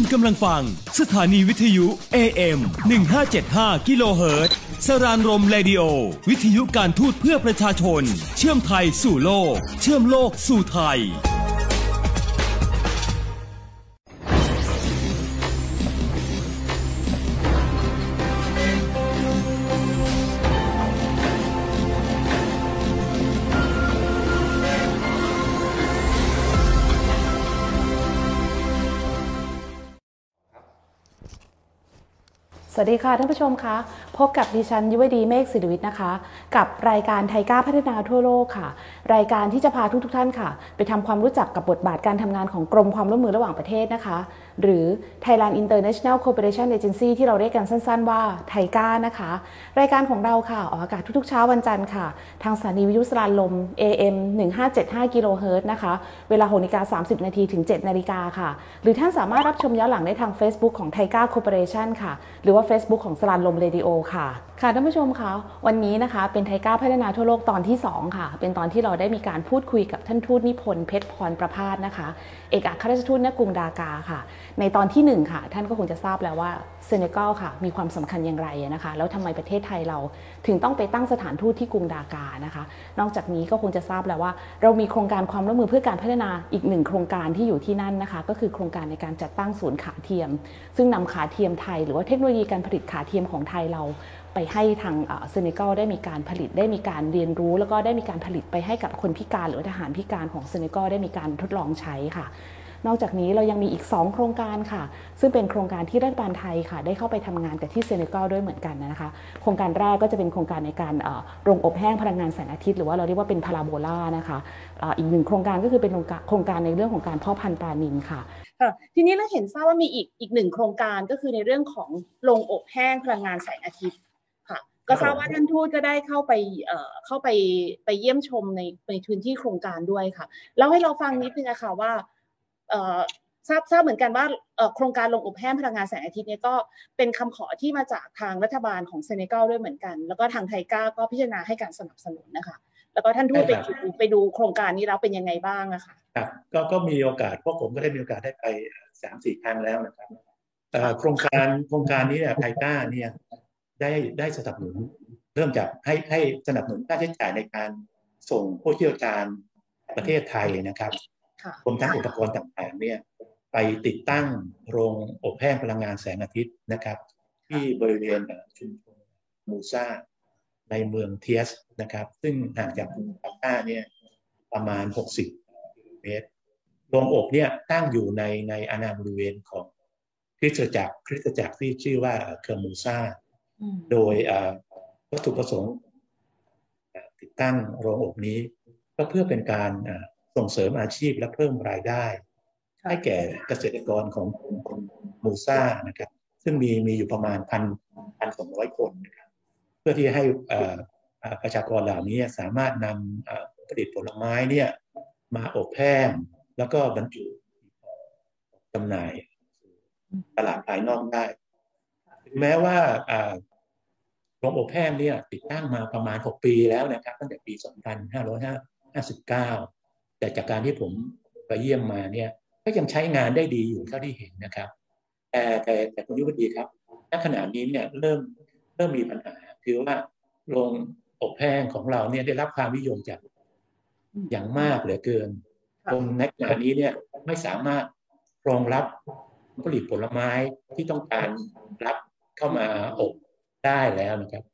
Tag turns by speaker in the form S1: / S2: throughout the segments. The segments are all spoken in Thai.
S1: คุณกำลังฟัง สถานีวิทยุ AM 1575กิโลเฮิรตซ์สรานรมเรดิโอ วิทยุการทูตเพื่อประชาชน เชื่อมไทยสู่โลก เชื่อมโลกสู่ไทย
S2: วัสดีค่ะท่านผู้ชมคะ พบกับดิฉันยุวดีเมฆศิริวิทย์นะคะ กับรายการไทยก้าพัฒนาทั่วโลกค่ะ รายการที่จะพาทุกทท่านค่ะ ไปทำความรู้จักกับบทบาทการทำงานของกรมความร่วมมือระหว่างประเทศนะคะ หรือ Thailand International Cooperation Agency ที่เราเรียกกันสั้น ๆ ว่าไทยก้านะคะ รายการของเราค่ะออกอากาศทุกๆเช้าวันจันทร์ค่ะ ทางสถานีวิทยุสรานลม AM 1575กิโลเฮิรตซ์นะคะ เวลา6นาฬิกา30 นาทีถึง 7 นาฬิกาค่ะ หรือท่านสามารถรับชมย้อนหลังได้ทาง Facebook ของ TICA Cooperation ค่ะ หรือว่า Facebook ของสราญรมเรดิโอค่ะ ค่ะท่านผู้ชมคะวันนี้นะคะเป็น TICA พัฒนาทั่วโลกตอนที่ 2 ค่ะ เป็นตอนที่เราได้มีการพูดคุยกับท่านทูตนิพนธ์เพ็ชรพรประภาสนะคะ เอกอัครราชทูตณกรุงดาการ์ค่ะ ในตอนที่ 1 ค่ะ ท่านก็คงจะทราบแล้วว่าเซเนกัลค่ะ มีความสำคัญอย่างไรนะคะ แล้วทำไมประเทศไทยเราถึงต้องไปตั้งสถานทูตที่กรุงดาการ์นะคะ นอกจากนี้ก็คงจะทราบแล้วว่า เรามีโครงการความร่วมมือเพื่อการพัฒนาอีกหนึ่งโครงการที่อยู่ที่นั่นนะคะ ก็คือโครงการในการจัดตั้งศูนย์ขาเทียม ซึ่งนำขาเทียมไทย หรือว่าเทคโนโลยีการผลิตขาเทียมของไทยเรา ไปให้ทางเซเนกัลได้มีการผลิตได้มีการเรียนรู้ แล้วก็ได้มีการผลิตไปให้กับคนพิการหรือทหารพิการของเซเนกัลได้มีการทดลองใช้ค่ะนอกจากนี้เรายังมีอีก 2 โครงการค่ะ ซึ่งเป็นโครงการที่รัฐบาลไทยค่ะ ได้เข้าไปทำงานกับที่เซเนกัลด้วยเหมือนกันนะคะ โครงการแรกก็จะเป็นโครงการในการโรงอบแห้งพลังงานแสงอาทิตย์ หรือว่าเราเรียกว่าเป็นพาราโบลานะคะอีกหนึ่งโครงการก็คือเป็นโครงการในเรื่องของการพาะพันธุ์ปลานิลค่ะ
S3: ทีนี้เราเห็นทราบว่ามีอีกอีกหนึ่งโครงการก็คือในเรื่องของโรงอบแห้งพลังงานแสงอาทิตย์ ก็ทราบว่าท่านทูตก็ได้เข้าไปเอ่อเข้าไปไปเยี่ยมชมในในพื้นที่โครงการด้วยค่ะเล่าให้เราฟังนิดนึงอะค่ะว่าเอ่อทราบทราบเหมือนกันว่าโครงการลงอบแห้งพลังงานแสงอาทิตย์เนี่ยก็เป็นคำขอที่มาจากทางรัฐบาลของเซเนกัลด้วยเหมือนกัน แล้วก็ทางไทก้าก็พิจารณาให้การสนับสนุนนะคะ แล้วก็ท่านทูตไปดูไปดูโครงการนี้แล้วเป็นยังไงบ้างอะคะ
S4: ครับก็ก็มีโอกาสพวกผมก็ได้มีโอกาสได้ไปสามสี่ครั้งแล้วนะครับโครงการโครงการนี้เนี่ยไทก้าเนี่ย ได้ได้สนับสนุนเริ่มจากให้ให้สนับสนุนค่าใช้จ่ายในการส่งผู้เชี่ยวชาญประเทศไทยนะครับรวมทั้งอุปกรณ์ต่างๆเนี่ยไปติดตั้งโรงอบแห้งพลังงานแสงอาทิตย์นะครับ ที่บริเวณชุมชนมูซาในเมืองเทียสนะครับ ซึ่งห่างจากกรุงดาการ์เนี่ยประมาณ 60 เมตรโรงอบเนี่ยตั้งอยู่ในในอาณาบริเวณของคริสตจักรคริสตจักรที่ชื่อว่าเคอร์มูซา โดยวัตถุประสงค์ติดตั้งโรงอบนี้ ก็เพื่อเป็นการส่งเสริมอาชีพและเพิ่มรายได้ ให้แก่เกษตรกรของคนมูซ่านะครับซึ่งมีมีอยู่ประมาณพันพันสองร้อยคนนะครับเพื่อที่ให้ประชากรเหล่านี้สามารถนำผลิตผลไม้เนี่ยมาอบแห้งแล้วก็บรรจุจำหน่ายตลาดภายนอกได้ ถึงแม้ว่า โรงอบแห้งเนี่ยติดตั้งมาประมาณ 6 ปีแล้วนะครับ ตั้งแต่ปี 2559 แต่จากการที่ผมไปเยี่ยมมาเนี่ยก็ยังใช้งานได้ดีอยู่เท่าที่เห็นนะครับ แต่แต่แต่คุณยุวดีครับณขณะนี้เนี่ยเริ่มเริ่มมีปัญหาคือว่าโรงอบแห้งของเราเนี่ยได้รับความนิยมจากอย่างมากเหลือเกินตรงในขณะนี้เนี่ยไม่สามารถรองรับผลิตผลไม้ที่ต้องการรับเข้ามาอบ ได้แล้วนะครับ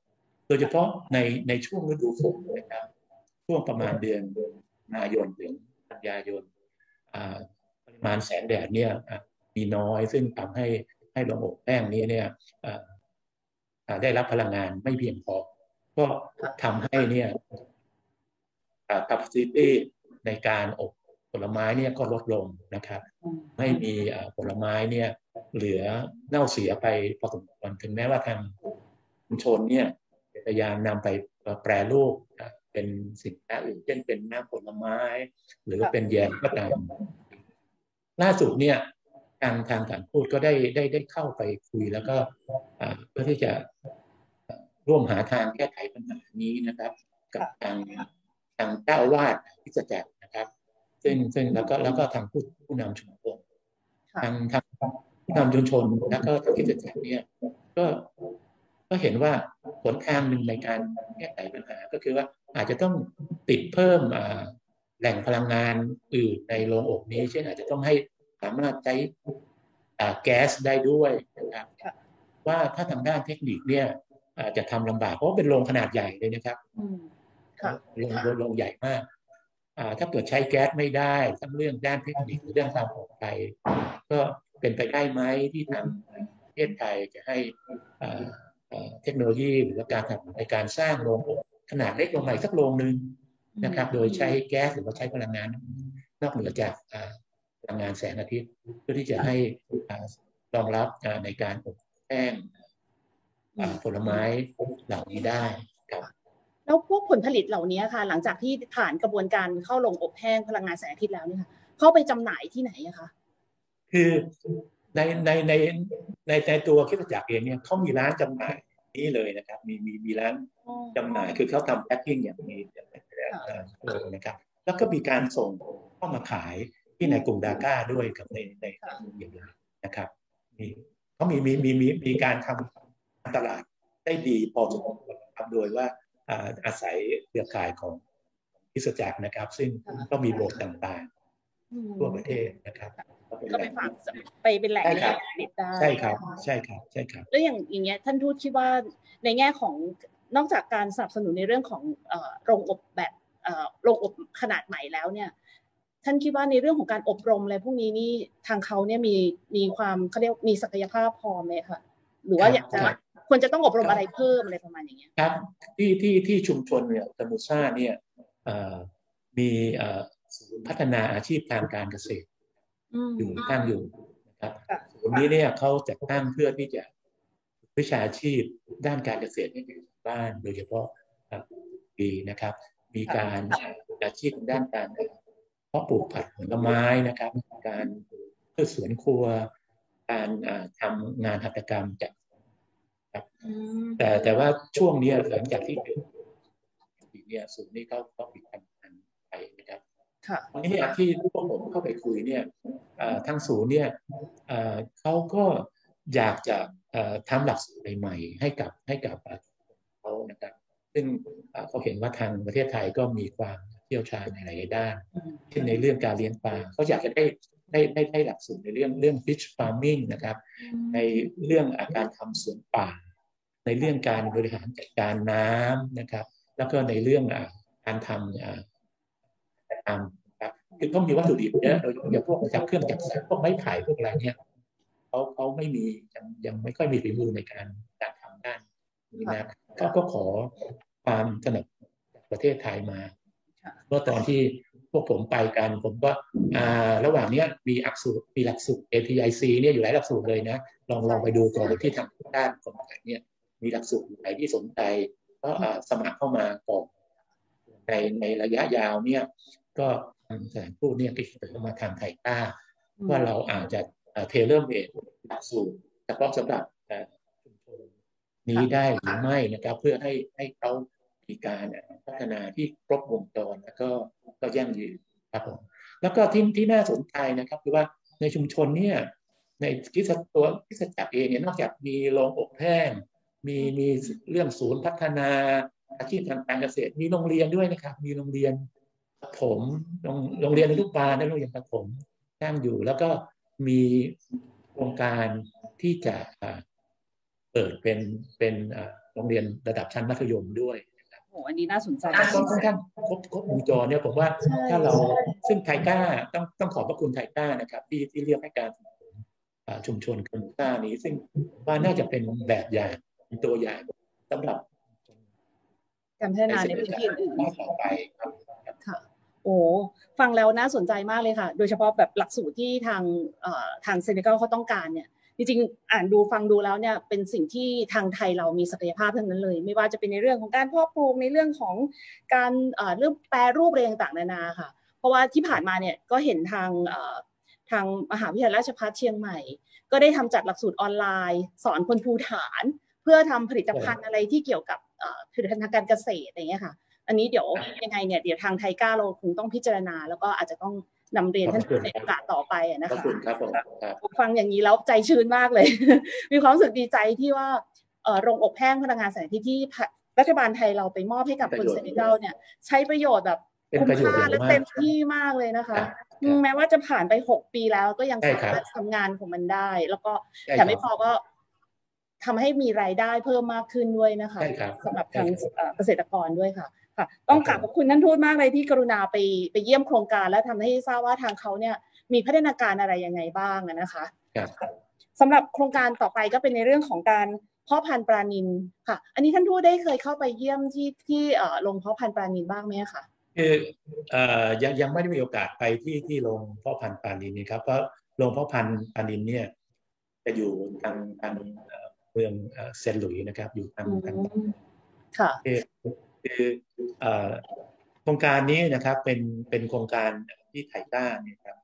S4: โดยเฉพาะในในช่วงฤดูฝนนะครับ ช่วงประมาณเดือนนายนถึงกันยายนปริมาณแสงแดดเนี่ยมีน้อยซึ่งทำให้ให้รงอบแป้งนี้เนี่ยได้รับพลังงานไม่เพียงพอ ก็ทำให้เนี่ย capacity ในการอบผลไม้เนี่ยก็ลดลงนะครับ ไม่มีผลไม้เนี่ยเหลือเน่าเสียไปพอสมควรถึงแม้ว่าทาง ชุมชนเนี่ยพยายามนำไปแปรรูปเป็นสินค้าอื่นเช่นเป็นน้ำผลไม้ หรือเป็นแยมก็ตามล่าสุดเนี่ยทางทางการพูดก็ได้ได้ได้เข้าไปคุยแล้วก็เพื่อที่จะร่วมหาทางแก้ไขปัญหานี้นะครับ กับทางทางเจ้าวาดพิจารณานะครับ ซึ่งซึ่งแล้วก็แล้วก็ทางผู้ผู้นำชุมชนทางทางผู้นำชุมชนแล้วก็ทางกิจจักรเนี่ยก็ ก็เห็นว่าผลทางหนึ่งในการแก้ไขปัญหาก็คือว่าอาจจะต้องติดเพิ่มแหล่งพลังงานอื่นในโรงอบนี้ เช่นอาจจะต้องให้สามารถใช้แก๊สได้ด้วยนะครับว่าถ้าทางด้านเทคนิคเนี่ยอาจจะทำลำบากเพราะเป็นโรงขนาดใหญ่เลยนะครับโรงโรงใหญ่มากถ้าเกิดใช้แก๊สไม่ได้ทั้งเรื่องด้านเทคนิคหรือเรื่องความปลอดภัยก็เป็นไปได้ไหมที่ทางประเทศไทยจะให้ เทคโนโลยีหรือการทำในการสร้างโรงอบขนาดเล็กลงมาสักโรงหนึ่งนะครับ โดยใช้แก๊สหรือว่าใช้พลังงาน นอกเหนือจากพลังงานแสงอาทิตย์เพื่อที่จะให้รองรับในการอบแห้งผลไม้เหล่านี้ได้ครับ
S3: แล้วพวกผลผลิตเหล่านี้ค่ะ หลังจากที่ผ่านกระบวนการเข้าลงอบแห้งพลังงานแสงอาทิตย์แล้วเนี่ยค่ะเข้าไปจำหน่ายที่ไหนอะคะ
S4: คือ ในในในในในตัวคิดจักรเองเนี่ยเขามีร้านจำหน่ายนี้เลยนะครับ มีมีมีร้านจำหน่ายคือเขาทำแพ็คกิ้งอย่างนี้นะครับแล้วก็มีการส่งเข้ามาขายที่ในกลุ่มดาก้าด้วยกับในในอย่างนี้นะครับมีเขามีมีมีมีมีการทำตลาดได้ดีพอสมควรครับโดยว่าอาศัยเครือข่ายของพิสจักรนะครับ ซึ่งก็มีโบสถ์ต่างๆทั่วประเทศนะครับ
S3: ก็ไปฝากไปเป็นแหล่งในการผลิตได้
S4: ใช่ครับใช่ครับใช่ครับ
S3: แล้วอย่างอย่างเงี้ยท่านทูตคิดว่าในแง่ของนอกจากการสนับสนุนในเรื่องของโรงอบแบบโรงอบขนาดใหม่แล้วเนี่ย ท่านคิดว่าในเรื่องของการอบรมอะไรพวกนี้นี่ทางเขาเนี่ยมีมีความเขาเรียกมีศักยภาพพอไหมคะหรือว่าอยากจะควรจะต้องอบรมอะไรเพิ่มอะไรประมาณอย่างเงี้ย
S4: ครับที่ที่ที่ชุมชนเนี่ยตมุซ่าเนี่ยมีศูนย์พัฒนาอาชีพทางการเกษตร อยู่ตั้งอยู่นะครับศูนย์นี้เนี่ยเขาจัดตั้งเพื่อที่จะวิชาชีพด้านการเกษตรให้กับบ้านโดยเฉพาะปีนะครับ มีการอาชีพด้านการเพาะปลูกผักผลไม้นะครับ การพืชสวนครัว การทำงานหัตถกรรมจากครับแต่แต่ว่าช่วงนี้หลังจากที่เนี่ยศูนย์นี้เขาเขาปิดการไปนะครับ วันนี้เนี่ยที่พวกผมเข้าไปคุยเนี่ยทางศูนย์เนี่ยเขาก็อยากจะทำหลักสูตรใหม่ๆให้กับให้กับเขานะครับซึ่งเขาเห็นว่าทางประเทศไทยก็มีความเชี่ยวชาญในหลายด้านเช่นในเรื่องการเลี้ยงปลาเขาอยากจะได้ได้ได้ได้หลักสูตรในเรื่องเรื่อง fish farming นะครับ ในเรื่องอาการทำสวนป่า ในเรื่องการบริหารจัดการน้ำนะครับ แล้วก็ในเรื่องการทำ ทำครับคือต้องมีวัตถุดิบเยอะโดยเฉพาะพวกจากเครื่องจักรสานพวกไม้ไผ่พวกอะไรเนี่ยเขาเขาไม่มียังยังไม่ค่อยมีฝีมือในการการทำด้านนี้นะเขาก็ขอความสนับจากประเทศไทยมาเมื่อตอนที่พวกผมไปกันผมก็อ่าระหว่างเนี้ยมีอักสูตรมีหลักสูตร ATIC เนี่ยอยู่หลายหลักสูตรเลยนะลองลองไปดูก่อนที่ทางด้านคนไทยเนี่ยมีหลักสูตรไหนที่สนใจก็สมัครเข้ามาก่อนในในระยะยาวเนี่ย ก็ทางสถานทูตเนี่ยก็เสนอมาทาง TICA ว่าเราอาจจะ tailor-made หลักสูตรเฉพาะสำหรับชุมชนนี้ได้หรือไม่นะครับ เพื่อให้ให้เขามีการพัฒนาที่ครบวงจรแล้วก็ก็ยั่งยืนครับผมแล้วก็ที่ที่น่าสนใจนะครับคือว่าในชุมชนเนี่ยในคิสตัวคิสจักรเองเนี่ยนอกจากมีโรงอบแห้งมีมีเรื่องศูนย์พัฒนาอาชีพทางการเกษตรมีโรงเรียนด้วยนะครับ มีโรงเรียน ประถมโรงเรียนอนุบาลและโรงเรียนประถมตั้งอยู่ แล้วก็มีโครงการที่จะเปิดเป็นเป็นโรงเรียนระดับชั้นมัธยมด้วย
S3: โอ้อันนี้น่าสนใจ
S4: ค่อนข้างครบครบวงจรเนี่ยผมว่าถ้าเราซึ่งไทก้าต้องต้องขอบพระคุณไทก้านะครับ ที่ที่เรียกให้การชุมชนคอมมูต้านี้ ซึ่งว่าน่าจะเป็นแบบอย่างเป็นตัวอย่างสำหรับ
S3: การพัฒนาในพื้นที่อื่น
S4: ต่อไปครับ
S3: ค่ะ โอ้ฟังแล้วน่าสนใจมากเลยค่ะ โดยเฉพาะแบบหลักสูตรที่ทางทางเซนิเกลเขาต้องการเนี่ยจริงๆอ่านดูฟังดูแล้วเนี่ยเป็นสิ่งที่ทางไทยเรามีศักยภาพทั้งนั้นเลย ไม่ว่าจะเป็นในเรื่องของการเพาะปลูกในเรื่องของการเรื่องแปรรูปเรียงต่างนานาค่ะ เพราะว่าที่ผ่านมาเนี่ยก็เห็นทางทางมหาวิทยาลัยราชภัฏเชียงใหม่ ก็ได้ทำจัดหลักสูตรออนไลน์ สอนคนภูฐาน เพื่อทำผลิตภัณฑ์อะไรที่เกี่ยวกับผลิตภัณฑ์ทางการเกษตรอย่างเงี้ยค่ะ อันนี้เดี๋ยวยังไงเนี่ยเดี๋ยวทางไทก้าเราคงต้องพิจารณา แล้วก็อาจจะต้องนำเรียนท่าน
S4: ขอบคุณ
S3: ในโอกาสต่อไปอะนะ
S4: ขอบ
S3: คะ
S4: คุณครับผมครับ
S3: ฟังอย่างนี้แล้วใจชื้นมากเลย มีความรู้สึกดีใจที่ว่าเอ่อโรงอบแห้งพลังงานแสงอาทิตย์ที่รัฐบาลไทยเราไปมอบให้กับคน
S4: ประโยชน์
S3: เซนิกัลเนี่ยใช้ประโยชน์แบบ
S4: เป็น
S3: คุ้ม
S4: ประโยชน์
S3: ค่า
S4: อย่าง
S3: และ
S4: มาก
S3: เต็มที่มากเลยนะคะ
S4: ครับ
S3: อืมแม้ว่าจะผ่านไปหกปีแล้วก็ยัง
S4: ใช่
S3: สา
S4: ครับ
S3: มารถทำงานของมันได้ แล้วก็
S4: ใช่
S3: แต่ไม่
S4: ครับ
S3: พอก็ทำให้มีรายได้เพิ่มมากขึ้นด้วยนะคะ
S4: ใช่ครับ
S3: สำหรับ
S4: ใช่
S3: ทาง
S4: ครับ
S3: เอ่อเกษตรกรด้วยค่ะ ค่ะต้องกราบขอบคุณท่านทูตมากเลยที่กรุณาไปไปเยี่ยมโครงการ และทำให้ทราบว่าทางเขาเนี่ยมีพัฒนาการอะไรยังไงบ้างอะนะคะ
S4: ครับ
S3: สำหรับโครงการต่อไปก็เป็นในเรื่องของการเพาะพันธุ์ปลานินค่ะ อันนี้ท่านทูตได้เคยเข้าไปเยี่ยมที่ที่เอ่อโรงเพาะพันธุ์ปลานินบ้างไหมคะ
S4: คือเอ่อยังยังไม่ได้มีโอกาสไปที่ที่โรงเพาะพันธุ์ปลานินนี่ครับเพราะโรงเพาะพันธุ์ปลานินเนี่ยจะอยู่ทางทางเอ่อเมืองเอ่อเซนต์หลุยส์นะครับ อยู่ทาง
S3: อื
S4: ทาง
S3: มค่ะ
S4: คือคือเอ่อโครงการนี้นะครับเป็นเป็นโครงการที่ไทยก้าเนี่ยครับ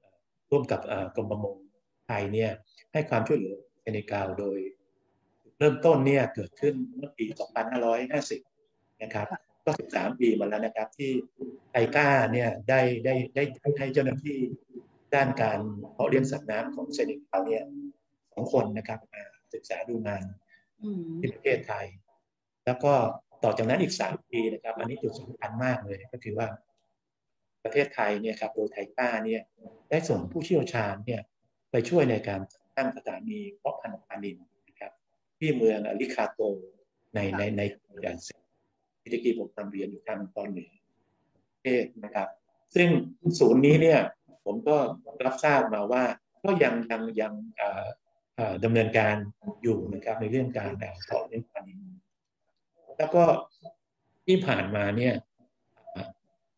S4: เอ่อร่วมกับเอ่อกรมประมงไทยเนี่ยให้ความช่วยเหลือเซเนกัลโดย เริ่มต้นเนี่ยเกิดขึ้นเมื่อปี 2550 นะครับ ก็ 13 ปีมาแล้วนะครับ ที่ไทยก้าเนี่ยได้ได้ได้ให้เจ้าหน้าที่ด้านการเพาะเลี้ยงสัตว์น้ำของเซเนกัลเนี่ยสองคนนะครับมาศึกษาดูงาน
S3: อืม
S4: ที่ประเทศไทย แล้วก็ ต่อจากนั้นอีกสามปีนะครับ อันนี้จุดสำคัญมากเลยก็คือว่า ประเทศไทยเนี่ยครับโดยไทยก้าเนี่ยได้ส่งผู้เชี่ยวชาญเนี่ยไปช่วยในการตั้งสถานีเพาะพันธุ์ปลานินนะครับที่เมืองอลิคาโตในในในย่างเซที่ตะกี้ผมนำเรียนอยู่ทางตอนเหนือประเทศนะครับ ซึ่งศูนย์นี้เนี่ยผมก็รับทราบมาว่าก็ยังยังยังดำเนินการอยู่นะครับในเรื่องการเอ่อเพาะเลี้ง แล้วก็ที่ผ่านมาเนี่ยเอ่อ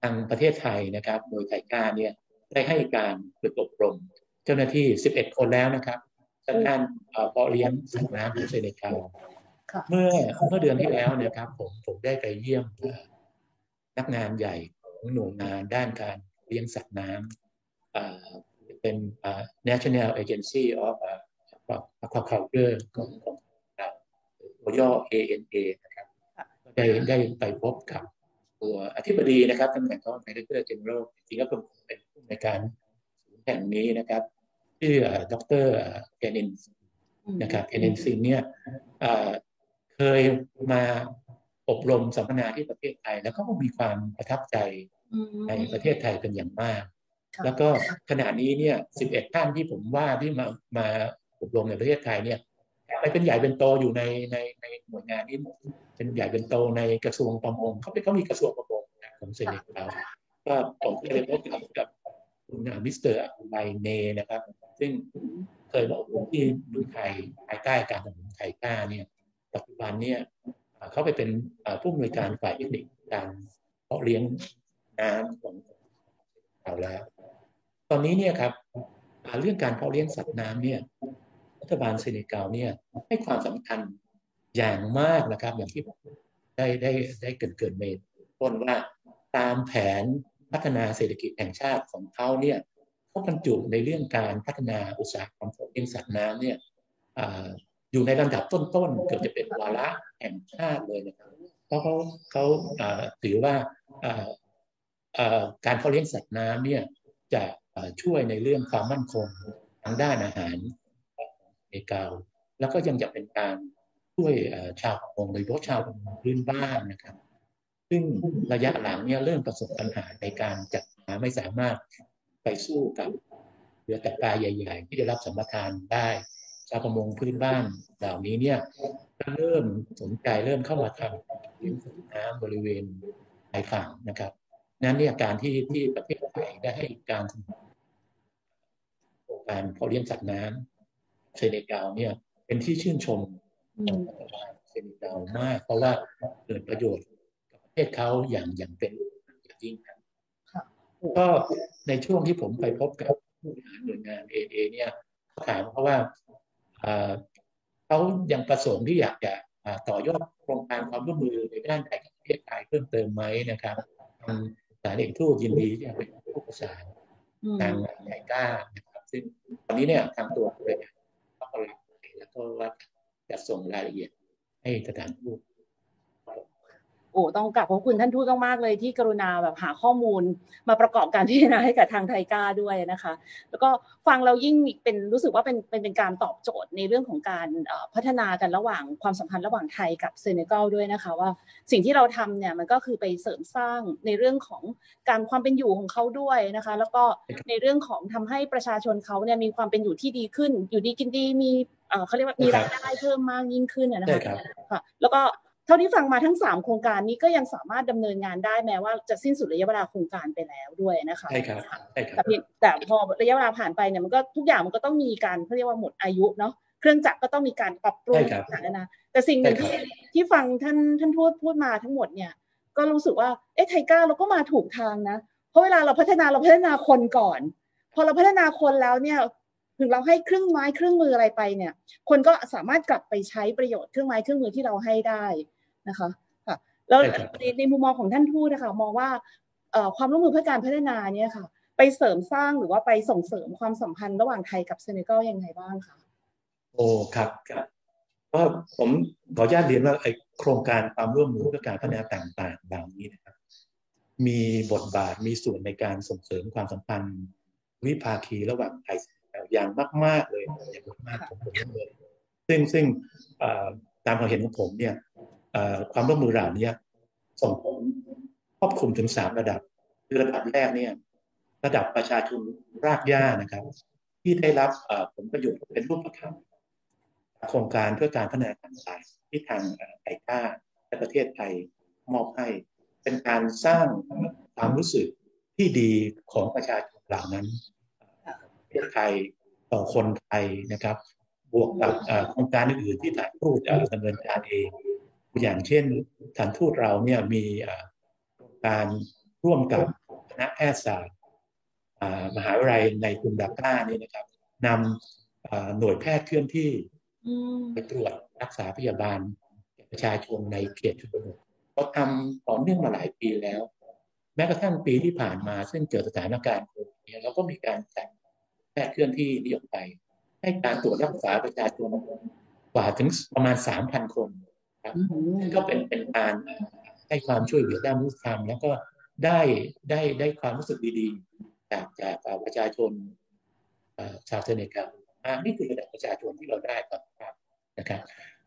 S4: ทางประเทศไทยนะครับ โดยไทยก้าเนี่ยได้ให้การฝึกอบรม เจ้าหน้าที่ 11 คนแล้วนะครับทางด้านเอ่อเพาะเลี้ยงสัตว์น้ำของเซเนกัล
S3: ค่ะ
S4: เมื่อเมื่อเดือนที่แล้วเนะครับ ผมผมได้ไปเยี่ยมเอ่อนักงานใหญ่ของหน่วยงานด้านการเลี้ยงสัตว์น้ำเอ่อเป็นเอ่อ National Agency of เอ่อ Aquaculture ของของเราตัวย่อ ANA นะครับ ได้ได้ไปพบกับตัวอธิบดีนะครับตำแหน่งเขา Director General จริงๆก็เป็นเป็นผู้ในวยการศูนย์แห่งนี้นะครับชื่อดรเกนิน
S3: อืม
S4: นะครับเอเนนซินเนี่ยเอ่อเคยมาอบรมสัมมนาที่ประเทศไทย แล้วก็มีความประทับใจ
S3: อืม
S4: ในประเทศไทยเป็นอย่างมาก
S3: ค่ะ
S4: แล้วก็ขณะนี้เนี่ย 11 ท่านที่ผมว่าที่มามาอบรมในประเทศไทยเนี่ย ไปเป็นใหญ่เป็นโตอยู่ในในในหน่วยงานนี้หมดเป็นใหญ่เป็นโตในกระทรวงประมงเขาเป็นเขามีกระทรวงประมงนะของเซเนกัลก็ผมก็เลยพบกับกับคุณมิสเตอร์ไบเนนะครับ ซึ่งเคยมาอบรมที่เมืองไทยภายใต้การสนับสนุนไทยก้าเนี่ย ปัจจุบันเนี่ยเขาไปเป็นผู้อำนวยการฝ่ายเทคนิคการเพาะเลี้ยงน้ำของเราแล้ว ตอนนี้เนี่ยครับเรื่องการเพาะเลี้ยงสัตว์น้ำเนี่ย รัฐบาลเซเนกัลเนี่ยให้ความสำคัญอย่างมากนะครับ อย่างที่ได้ได้ได้เกรินเกรินๆไปต้นว่าตามแผนพัฒนาเศรษฐกิจแห่งชาติของเขาเนี่ยเขาบรรจุในเรื่องการพัฒนาอุตสาหกรรมเพาะเลี้ยงสัตว์น้ำเนี่ยออยู่ในลำดับต้นๆเกือบจะเป็นวาระแห่งชาติเลยนะครับ เพราะเขาเขาถือว่าการเพาะเลี้ยงสัตว์น้ำเนี่ยจะช่วยในเรื่องความมั่นคงทางด้านอาหาร เกาแล้วก็ยังจะเป็นการช่วยชาวประมงโดยเฉพาะชาวประมงพื้นบ้านนะครับ ซึ่งระยะหลังเนี่ยเริ่มประสบปัญหาในการจัดหาไม่สามารถไปสู้กับเรือต่ปลาใหญ่ ๆ ที่ได้รับสัมปทานได้ชาวประมงพื้นบ้านเหล่านี้เนี่ยก็เริ่มสนใจเริ่มเข้ามาทำเลี้ยงสัตว์น้ำบริเวณชายฝั่งนะครับ นั้นเนี่ยการที่ที่ประเทศไทยได้ให้การสนับสนุนโครงการเพาะเลี้ยงสัตว์น้ำ เซเนกัลเนี่ย เป็นที่ชื่นชม
S3: อื
S4: ของ
S3: ม
S4: รัฐบาลเซเนกัลมาก เพราะว่าเกิดประโยชน์กับประเทศเขาอย่างอย่างเป็นอย่างยิ่งครับ
S3: ค่ะ
S4: ก็ในช่วงที่ผมไปพบกับผู้บริหารหน่วยงานเอเอเนี่ยเขาถามเพราะว่าเอ่อเขายังประสงค์ที่อยากจะอ่าต่อยอดโครงการความร่วมมือในด้านไทยกับประเทศไทยเพิ่มเติมไหมนะครับทางสถานเอกทูตยินดีที่จะเป็นผู้ประสาน
S3: อืม
S4: ทางไทยก้านะครับซึ่งตอนนี้เนี่ยทางตัวผู้บริหารเขาก็รับแล้ว ก็ว่าจะส่งรายละเอียดให้สถานทูต
S3: โอ้ต้องกราบขอบคุณท่านทูตมากๆเลยที่กรุณาแบบหาข้อมูลมาประกอบการพิจารณาให้กับทางไทยก้าด้วยนะคะ แล้วก็ฟังเรายิ่งเป็นรู้สึกว่าเป็นเป็นเป็นการตอบโจทย์ในเรื่องของการพัฒนากันระหว่างความสัมพันธ์ระหว่างไทยกับเซเนกัลด้วยนะคะ ว่าสิ่งที่เราทำเนี่ยมันก็คือไปเสริมสร้างในเรื่องของการความเป็นอยู่ของเขาด้วยนะคะ แล้วก็ในเรื่องของทำให้ประชาชนเขาเนี่ยมีความเป็นอยู่ที่ดีขึ้น อยู่ดีกินดีมี เขาเรียกว่ามีรายได้เพิ่มมากยิ่งขึ้นนะคะค่ะ แล้วก็เท่าที่ฟังมาทั้ง 3 โครงการนี้ก็ยังสามารถดำเนินงานได้แม้ว่าจะสิ้นสุดระยะเวลาโครงการไปแล้วด้วยนะคะ
S4: ใช่ครับใช่ครับ
S3: แต่เพียงแต่พอระยะเวลาผ่านไปเนี่ยมันก็ทุกอย่างมันก็ต้องมีการเขาเรียกว่าหมดอายุเนาะเครื่องจักรก็ต้องมีการปรับปรุงต่างๆนะแต่สิ่งหนึ่งที่ที่ฟังท่านท่านพูดพูดมาทั้งหมดเนี่ย ก็รู้สึกว่าเอ๊ะไทก้าเราก็มาถูกทางนะ เพราะเวลาเราพัฒนาเราพัฒนาคนก่อน พอเราพัฒนาคนแล้วเนี่ย ถึงเราให้เครื่องไม้เครื่องมืออะไรไปเนี่ย คนก็สามารถกลับไปใช้ประโยชน์เครื่องไม้เครื่องมือที่เราให้ได้นะคะค่ะแล้วในในมุมมองของท่านทูตนะคะมองว่าความร่วมมือเพื่อการพัฒนาเนี่ยค่ะ ไปเสริมสร้างหรือว่าไปส่งเสริมความสัมพันธ์ระหว่างไทยกับเซเนกัลยังไงบ้างคะ
S4: โอ้ครับครับก็ผมขออนุญาตเรียนว่าไอโครงการความร่วมมือเพื่อการพัฒนาต่างๆเหล่านี้นะครับ มีบทบาทมีส่วนในการส่งเสริมความสัมพันธ์วิภาคีระหว่างไทย อย่างมาก ๆเลยอย่างมากๆผมผมเลยซึ่งซึ่งตามความเห็นของผมเนี่ยความร่วมมือเหล่านี้ส่งผลครอบคลุมถึงสามระดับคือระดับแรกเนี่ย ระดับประชาชนรากหญ้านะครับ ที่ได้รับผลประโยชน์เป็นรูปธรรมโครงการเพื่อการพัฒนาต่างๆที่ทางไอก้าและประเทศไทยมอบให้ เป็นการสร้างความรู้สึกที่ดีของประชาชนเหล่านั้นประเทศไทยต่อคนไทยนะครับ บวกกับโครงการอื่นๆที่ถ่ายรูปดำเนินการเอง อย่างเช่นฐานทูตเราเนี่ยมีการร่วมกับคณะแพทยศาสตร์มหาวิทยาลัยในกรุงดาก้านี่นะครับนำหน่วยแพทย์เคลื่อนที่ไปตรวจรักษาพยาบาลประชาชนในเขตชุมชนเราทำต่อเนื่องมาหลายปีแล้ว แม้กระทั่งปีที่ผ่านมา ซึ่งเกิดสถานการณ์โควิดเราก็มีการจัด แพทย์เคลื่อนที่นี้ออกไป ให้การตรวจรักษาประชาชนกว่าถึงประมาณสามพันคนครับก็เป็นเป็นการให้ความช่วยเหลือด้านมนุษยธรรมแล้วก็ได้ได้ได้ความรู้สึกดีๆ จากจากประชาชนชาวเซเนกัลนี่คือระดับประชาชนที่เราได้ครับนะครับ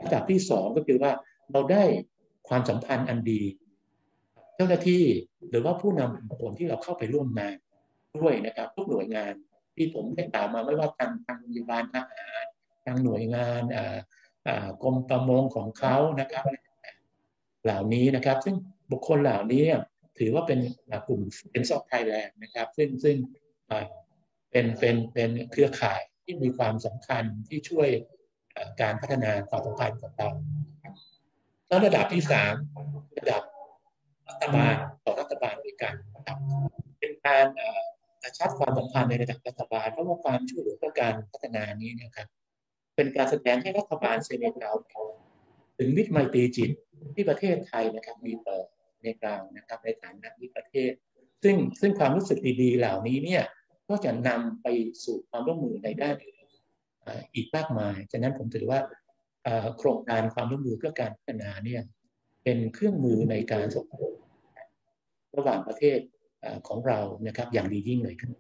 S4: ระดับที่สองก็คือว่าเราได้ความสัมพันธ์อันดี เจ้าหน้าที่หรือว่าผู้นำคนที่เราเข้าไปร่วมงานด้วยนะครับทุกหน่วยงาน ที่ผมได้กล่าวมาไม่ว่าทางทางโรงพยาบาลทหารทางหน่วยงานกรมประมงของเขานะครับ เหล่านี้นะครับ ซึ่งบุคคลเหล่านี้ถือว่าเป็นกลุ่มเป็นซอฟไทยแลนด์นะครับ ซึ่งซึ่งเป็นเป็นเป็นเครือข่ายที่มีความสำคัญที่ช่วยการพัฒนาความสัมพันธ์ของเราแล้วระดับที่สามระดับรัฐบาลต่อรัฐบาลด้วยกันนะครับเป็นการ ชับความสัมพันธ์ในระดับรัฐบาลเพราะว่าความช่วยเหลือเพื่อการพัฒนานี้นะครับ เป็นการแสดงให้รัฐบาลเซเนกัลถึงมิตรไมตรีจิตที่ประเทศไทยนะครับมีต่อในกลางนะครับในฐานะมิตรประเทศ ซึ่งซึ่งความรู้สึกดีๆเหล่านี้เนี่ยก็จะนำไปสู่ความร่วมมือในด้านอื่นอีกมากมายฉะนั้นผมถือว่าโครงการความร่วมมือเพื่อการพัฒนาเนี่ยเป็นเครื่องมือในการส่งระหว่างประเทศ ของเรานะครับอย่างดียิ่งเลยครับ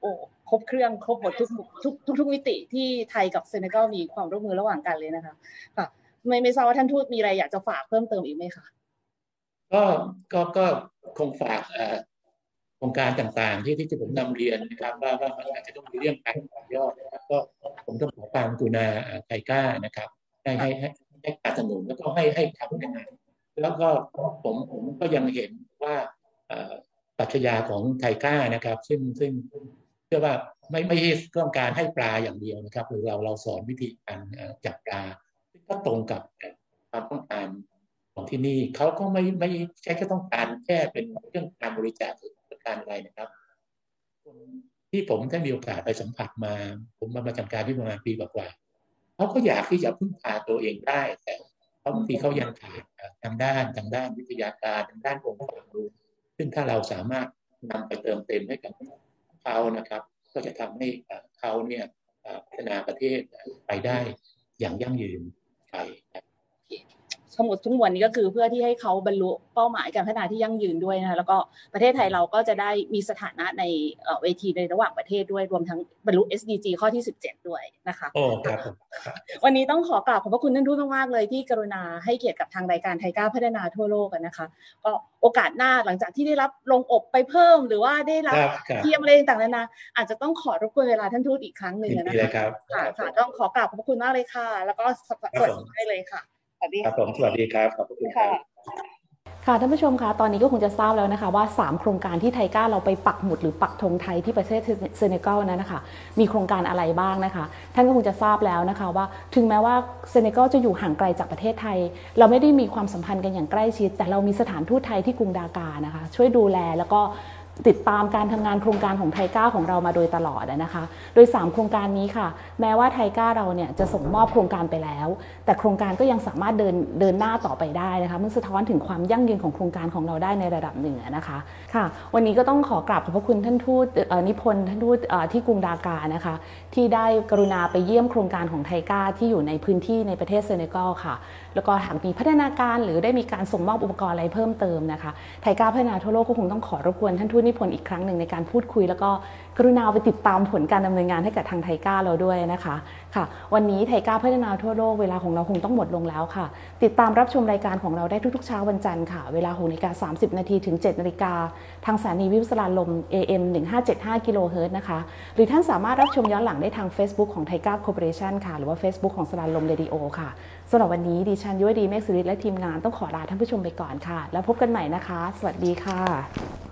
S3: โอ้ครบเครื่องครบหมดทุกทุกทุกทุกมิติที่ไทยกับเซเนกัลมีความร่วมมือระหว่างกันเลยนะคะค่ะไม่ไม่ทราบว่าท่านทูตมีอะไรอยากจะฝากเพิ่มเติมอีกไหมคะ
S4: ก็ก็ก็คงฝากโครงการต่างๆ ที่ที่จะผมนำเรียนนะครับ ว่าว่ามันอาจจะต้องมีเรื่องการต่อยอดนะครับก็ผมต้องขอความกุณาไทก้านะครับให้ให้ให้ให้การสนับสนุนแล้วก็ให้ให้คำแนะนำแล้วก็ผมผมก็ยังเห็นว่า ปัจจัยของไทก้านะครับ ซึ่งซึ่งชื่อว่าไม่ไม่ใช่ต้องการให้ปลาอย่างเดียวนะครับหรือเราเราสอนวิธีการจับปลาก็ตรงกับความต้องการของที่นี่เขาก็ไม่ไม่ใช่แค่ต้องการแค่เป็นเรื่องการบริจาคหรือการอะไรนะครับที่ผมได้มีโอกาสไปสัมผัสมา ผมมาประจำการที่ประมาณปีกว่าเขาก็อยากที่จะพึ่งพาตัวเองได้แต่บางทีเขายังขาดทางด้านทางด้านวิทยาการทางด้านองค์ความรู้ ซึ่งถ้าเราสามารถนำไปเติมเต็มให้กับเขานะครับ ก็จะทำให้เขาเนี่ยพัฒนาประเทศไปได้อย่างยั่งยืนไป
S3: ทั้งหมดทั้งมวลนี้ก็คือเพื่อที่ให้เขาบรรลุเป้าหมายการพัฒนาที่ยั่งยืนด้วยนะคะแล้วก็ประเทศไทยเราก็จะได้มีสถานะในเอ่อเวทีในระหว่างประเทศด้วยรวมทั้งบรรลุ SDG ข้อที่ 17 ด้วยนะคะ
S4: โอ้ครับผมครับ
S3: วันนี้ต้องขอกราบขอบพระคุณท่านทูตมากๆเลยที่กรุณาให้เกียรติกับทางรายการไทยก้าวพัฒนาทั่วโลกกันนะคะก็โอกาสหน้าหลังจากที่ได้รับลงอบไปเพิ่ม หรือว่าได้รับ
S4: ครับครับ
S3: เทียมอะไรต่างๆนานาอาจจะต้องขอรบกวนเวลาท่านทูตอีกครั้งหนึ่ง
S4: ยิน
S3: นะ
S4: ดีเลย
S3: คะ
S4: ครับ
S3: ค่ะค่ะต้องขอกราบขอบพระคุณมากเลยค่ะ แล้วก็สวัสดีได้เลยค่ะ สวัสดี
S4: ครับผมสวัสดีครับขอบพระคุณครั
S3: ค่ะ
S4: บ
S2: ค่ะท่านผู้ชมคะตอนนี้ก็คงจะทราบแล้วนะคะว่า 3 โครงการที่ไทก้าเราไปปักหมุดหรือปักธงไทยที่ประเทศเซเนกัลนั้นนะคะมีโครงการอะไรบ้างนะคะ ท่านก็คงจะทราบแล้วนะคะว่าถึงแม้ว่าเซเนกัลจะอยู่ห่างไกลจากประเทศไทย เราไม่ได้มีความสัมพันธ์กันอย่างใกล้ชิด แต่เรามีสถานทูตไทยที่กรุงดากานะคะ ช่วยดูแลแล้วก็ ติดตามการทำงานโครงการของไทก้าของเรามาโดยตลอดนะคะ โดย 3 โครงการนี้ค่ะ แม้ว่าไทก้าเราเนี่ยจะส่งมอบโครงการไปแล้ว แต่โครงการก็ยังสามารถเดินเดินหน้าต่อไปได้นะคะมันสะท้อนถึงความยั่งยืนของโครงการของเราได้ในระดับหนึ่งนะคะค่ะ วันนี้ก็ต้องขอกราบขอบพระคุณท่านทูตนิพนธ์ท่านทูตที่กรุงดากานะคะ ที่ได้กรุณาไปเยี่ยมโครงการของไทก้าที่อยู่ในพื้นที่ในประเทศเซเนกัลค่ะ แล้วก็หากมีพัฒนาการหรือได้มีการส่งมอบอุปกรณ์อะไรเพิ่มเติมนะคะไทก้าพัฒนาทั่วโลกก็คงต้องขอรบกวนท่านทูตนิพนธ์อีกครั้งหนึ่งในการพูดคุย แล้วก็กรุณาไปติดตามผลการดำเนินงานให้กับทางไทก้าเราด้วยนะคะค่ะ วันนี้ TICA พัฒนาทั่วโลกเวลาของเราคงต้องหมดลงแล้วค่ะ ติดตามรับชมรายการของเราได้ทุกๆ เช้าวันจันทร์ค่ะ เวลา6นาฬิกา30 นาทีถึง 7 นาฬิกา ทางสถานีวิทยุสราญรมย์ AM 1575กิโลเฮิรตซ์นะคะ หรือท่านสามารถรับชมย้อนหลังได้ทาง Facebook ของ TICA Cooperation ค่ะ หรือว่า Facebook ของสราญรมเรดิโอค่ะสำหรับวันนี้ดิฉันยุวดีเมฆสุริและทีมงานต้องขอลาท่านผู้ชมไปก่อนค่ะ แล้วพบกันใหม่นะคะ สวัสดีค่ะ